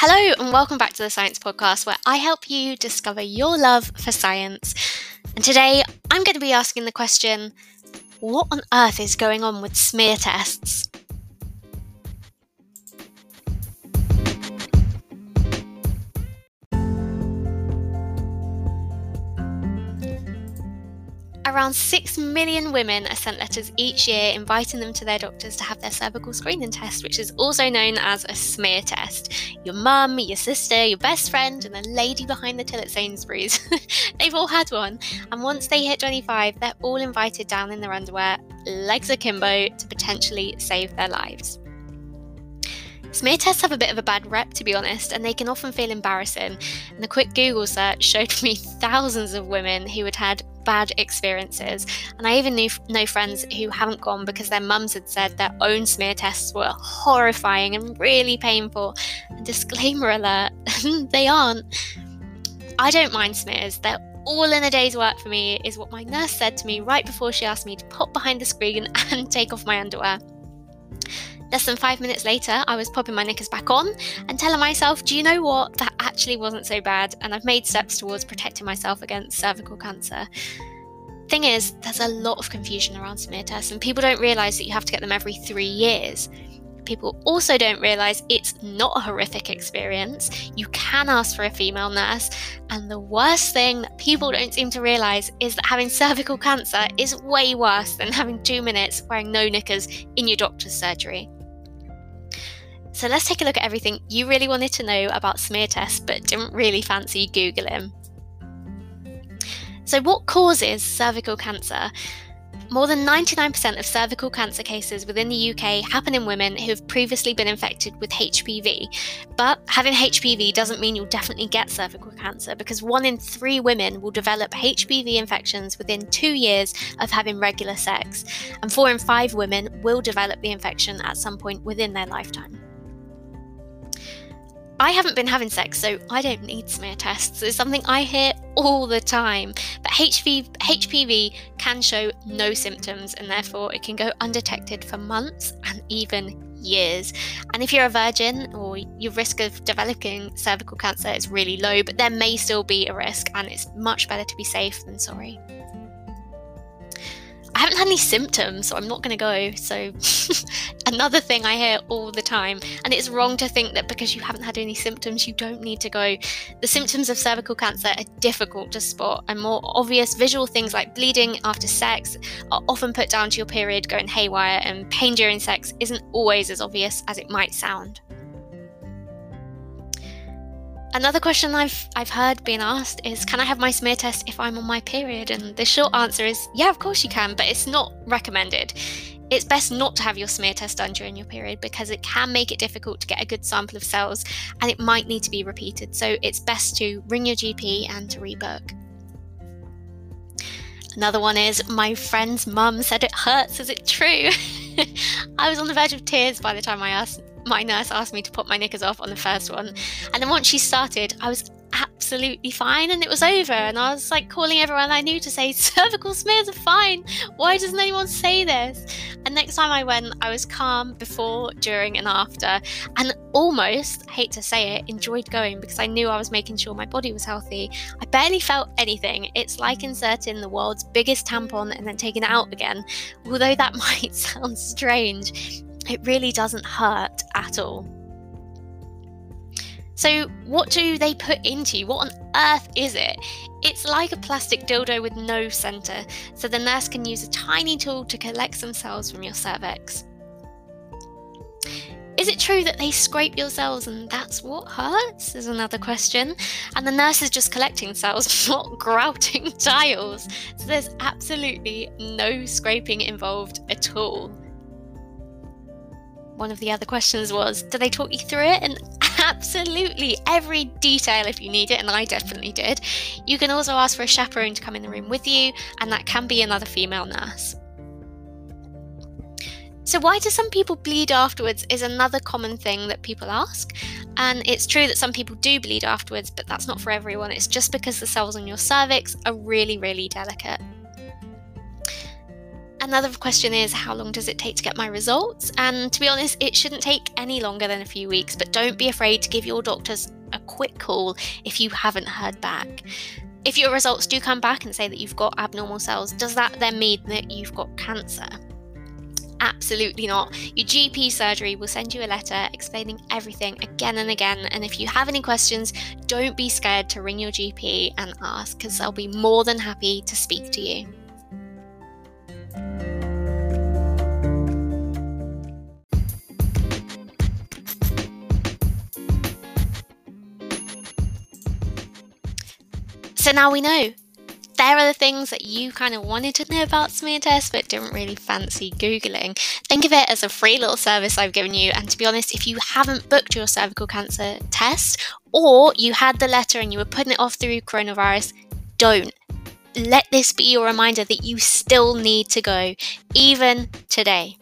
Hello, and welcome back to the Science Podcast, where I help you discover your love for science. And today I'm going to be asking the question what on earth is going on with smear tests? Around 6 million women are sent letters each year inviting them to their doctors to have their cervical screening test, which is also known as a smear test. Your mum, your sister, your best friend, and the lady behind the till at Sainsbury's, they've all had one. And once they hit 25, they're all invited down in their underwear, legs akimbo, to potentially save their lives. Smear tests have a bit of a bad rep, to be honest, and they can often feel embarrassing. And a quick Google search showed me thousands of women who had had bad experiences. And I even knew know friends who haven't gone because their mums had said their own smear tests were horrifying and really painful. And disclaimer alert, they aren't. I don't mind smears. They're all in a day's work for me, is what my nurse said to me right before she asked me to pop behind the screen and take off my underwear. Less than five minutes later, I was popping my knickers back on and telling myself, do you know what? That actually wasn't so bad, and I've made steps towards protecting myself against cervical cancer. Thing is, there's a lot of confusion around smear tests, and people don't realise that you have to get them every three years people also don't realize it's not a horrific experience. You can ask for a female nurse. And the worst thing that people don't seem to realize is that having cervical cancer is way worse than having two minutes wearing no knickers in your doctor's surgery. So let's take a look at everything you really wanted to know about smear tests but didn't really fancy Googling. So, what causes cervical cancer? More than 99% of cervical cancer cases within the UK happen in women who have previously been infected with HPV. But having HPV doesn't mean you'll definitely get cervical cancer because one in three women will develop HPV infections within two years of having regular sex, and four in five women will develop the infection at some point within their lifetime. I haven't been having sex, so I don't need smear tests. It's something I hear all the time. But HV, HPV can show no symptoms, and therefore it can go undetected for months and even years. And if you're a virgin or your risk of developing cervical cancer is really low, but there may still be a risk, and it's much better to be safe than sorry. Any symptoms, so I'm not going to go. So, another thing I hear all the time, and it's wrong to think that because you haven't had any symptoms, you don't need to go. The symptoms of cervical cancer are difficult to spot, and more obvious visual things like bleeding after sex are often put down to your period going haywire, and pain during sex isn't always as obvious as it might sound. Another question I've I've heard being asked is can I have my smear test if I'm on my period? And the short answer is yeah, of course you can, but it's not recommended. It's best not to have your smear test done during your period because it can make it difficult to get a good sample of cells and it might need to be repeated. So it's best to ring your GP and to rebook. Another one is my friend's mum said it hurts. Is it true? I was on the verge of tears by the time I asked my nurse asked me to put my knickers off on the first one. And then once she started, I was absolutely fine and it was over. And I was like calling everyone I knew to say, cervical smears are fine. Why doesn't anyone say this? And next time I went, I was calm before, during, and after. And almost, I hate to say it, enjoyed going because I knew I was making sure my body was healthy. I barely felt anything. It's like inserting the world's biggest tampon and then taking it out again. Although that might sound strange, it really doesn't hurt at all. So, what do they put into you? What on earth is it? It's like a plastic dildo with no centre, so the nurse can use a tiny tool to collect some cells from your cervix. Is it true that they scrape your cells and that's what hurts? Is another question. And the nurse is just collecting cells, not grouting tiles. So there's absolutely no scraping involved at all one of the other questions was do they talk you through it and absolutely every detail if you need it and i definitely did you can also ask for a chaperone to come in the room with you and that can be another female nurse so, why do some people bleed afterwards is another common thing that people ask. And it's true that some people do bleed afterwards, but that's not for everyone. It's just because the cells on your cervix are really, really delicate. Another question is how long does it take to get my results? And to be honest, it shouldn't take any longer than a few weeks, but don't be afraid to give your doctors a quick call if you haven't heard back. If your results do come back and say that you've got abnormal cells, does that then mean that you've got cancer? Absolutely not. Your GP surgery will send you a letter explaining everything again and again. And if you have any questions, don't be scared to ring your GP and ask because they'll be more than happy to speak to you. So now we know. There are the things that you kind of wanted to know about smear tests but didn't really fancy Googling. Think of it as a free little service I've given you. And to be honest, if you haven't booked your cervical cancer test or you had the letter and you were putting it off through coronavirus, don't. Let this be your reminder that you still need to go, even today.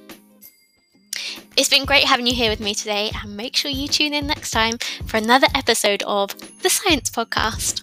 It's been great having you here with me today, and make sure you tune in next time for another episode of the Science Podcast.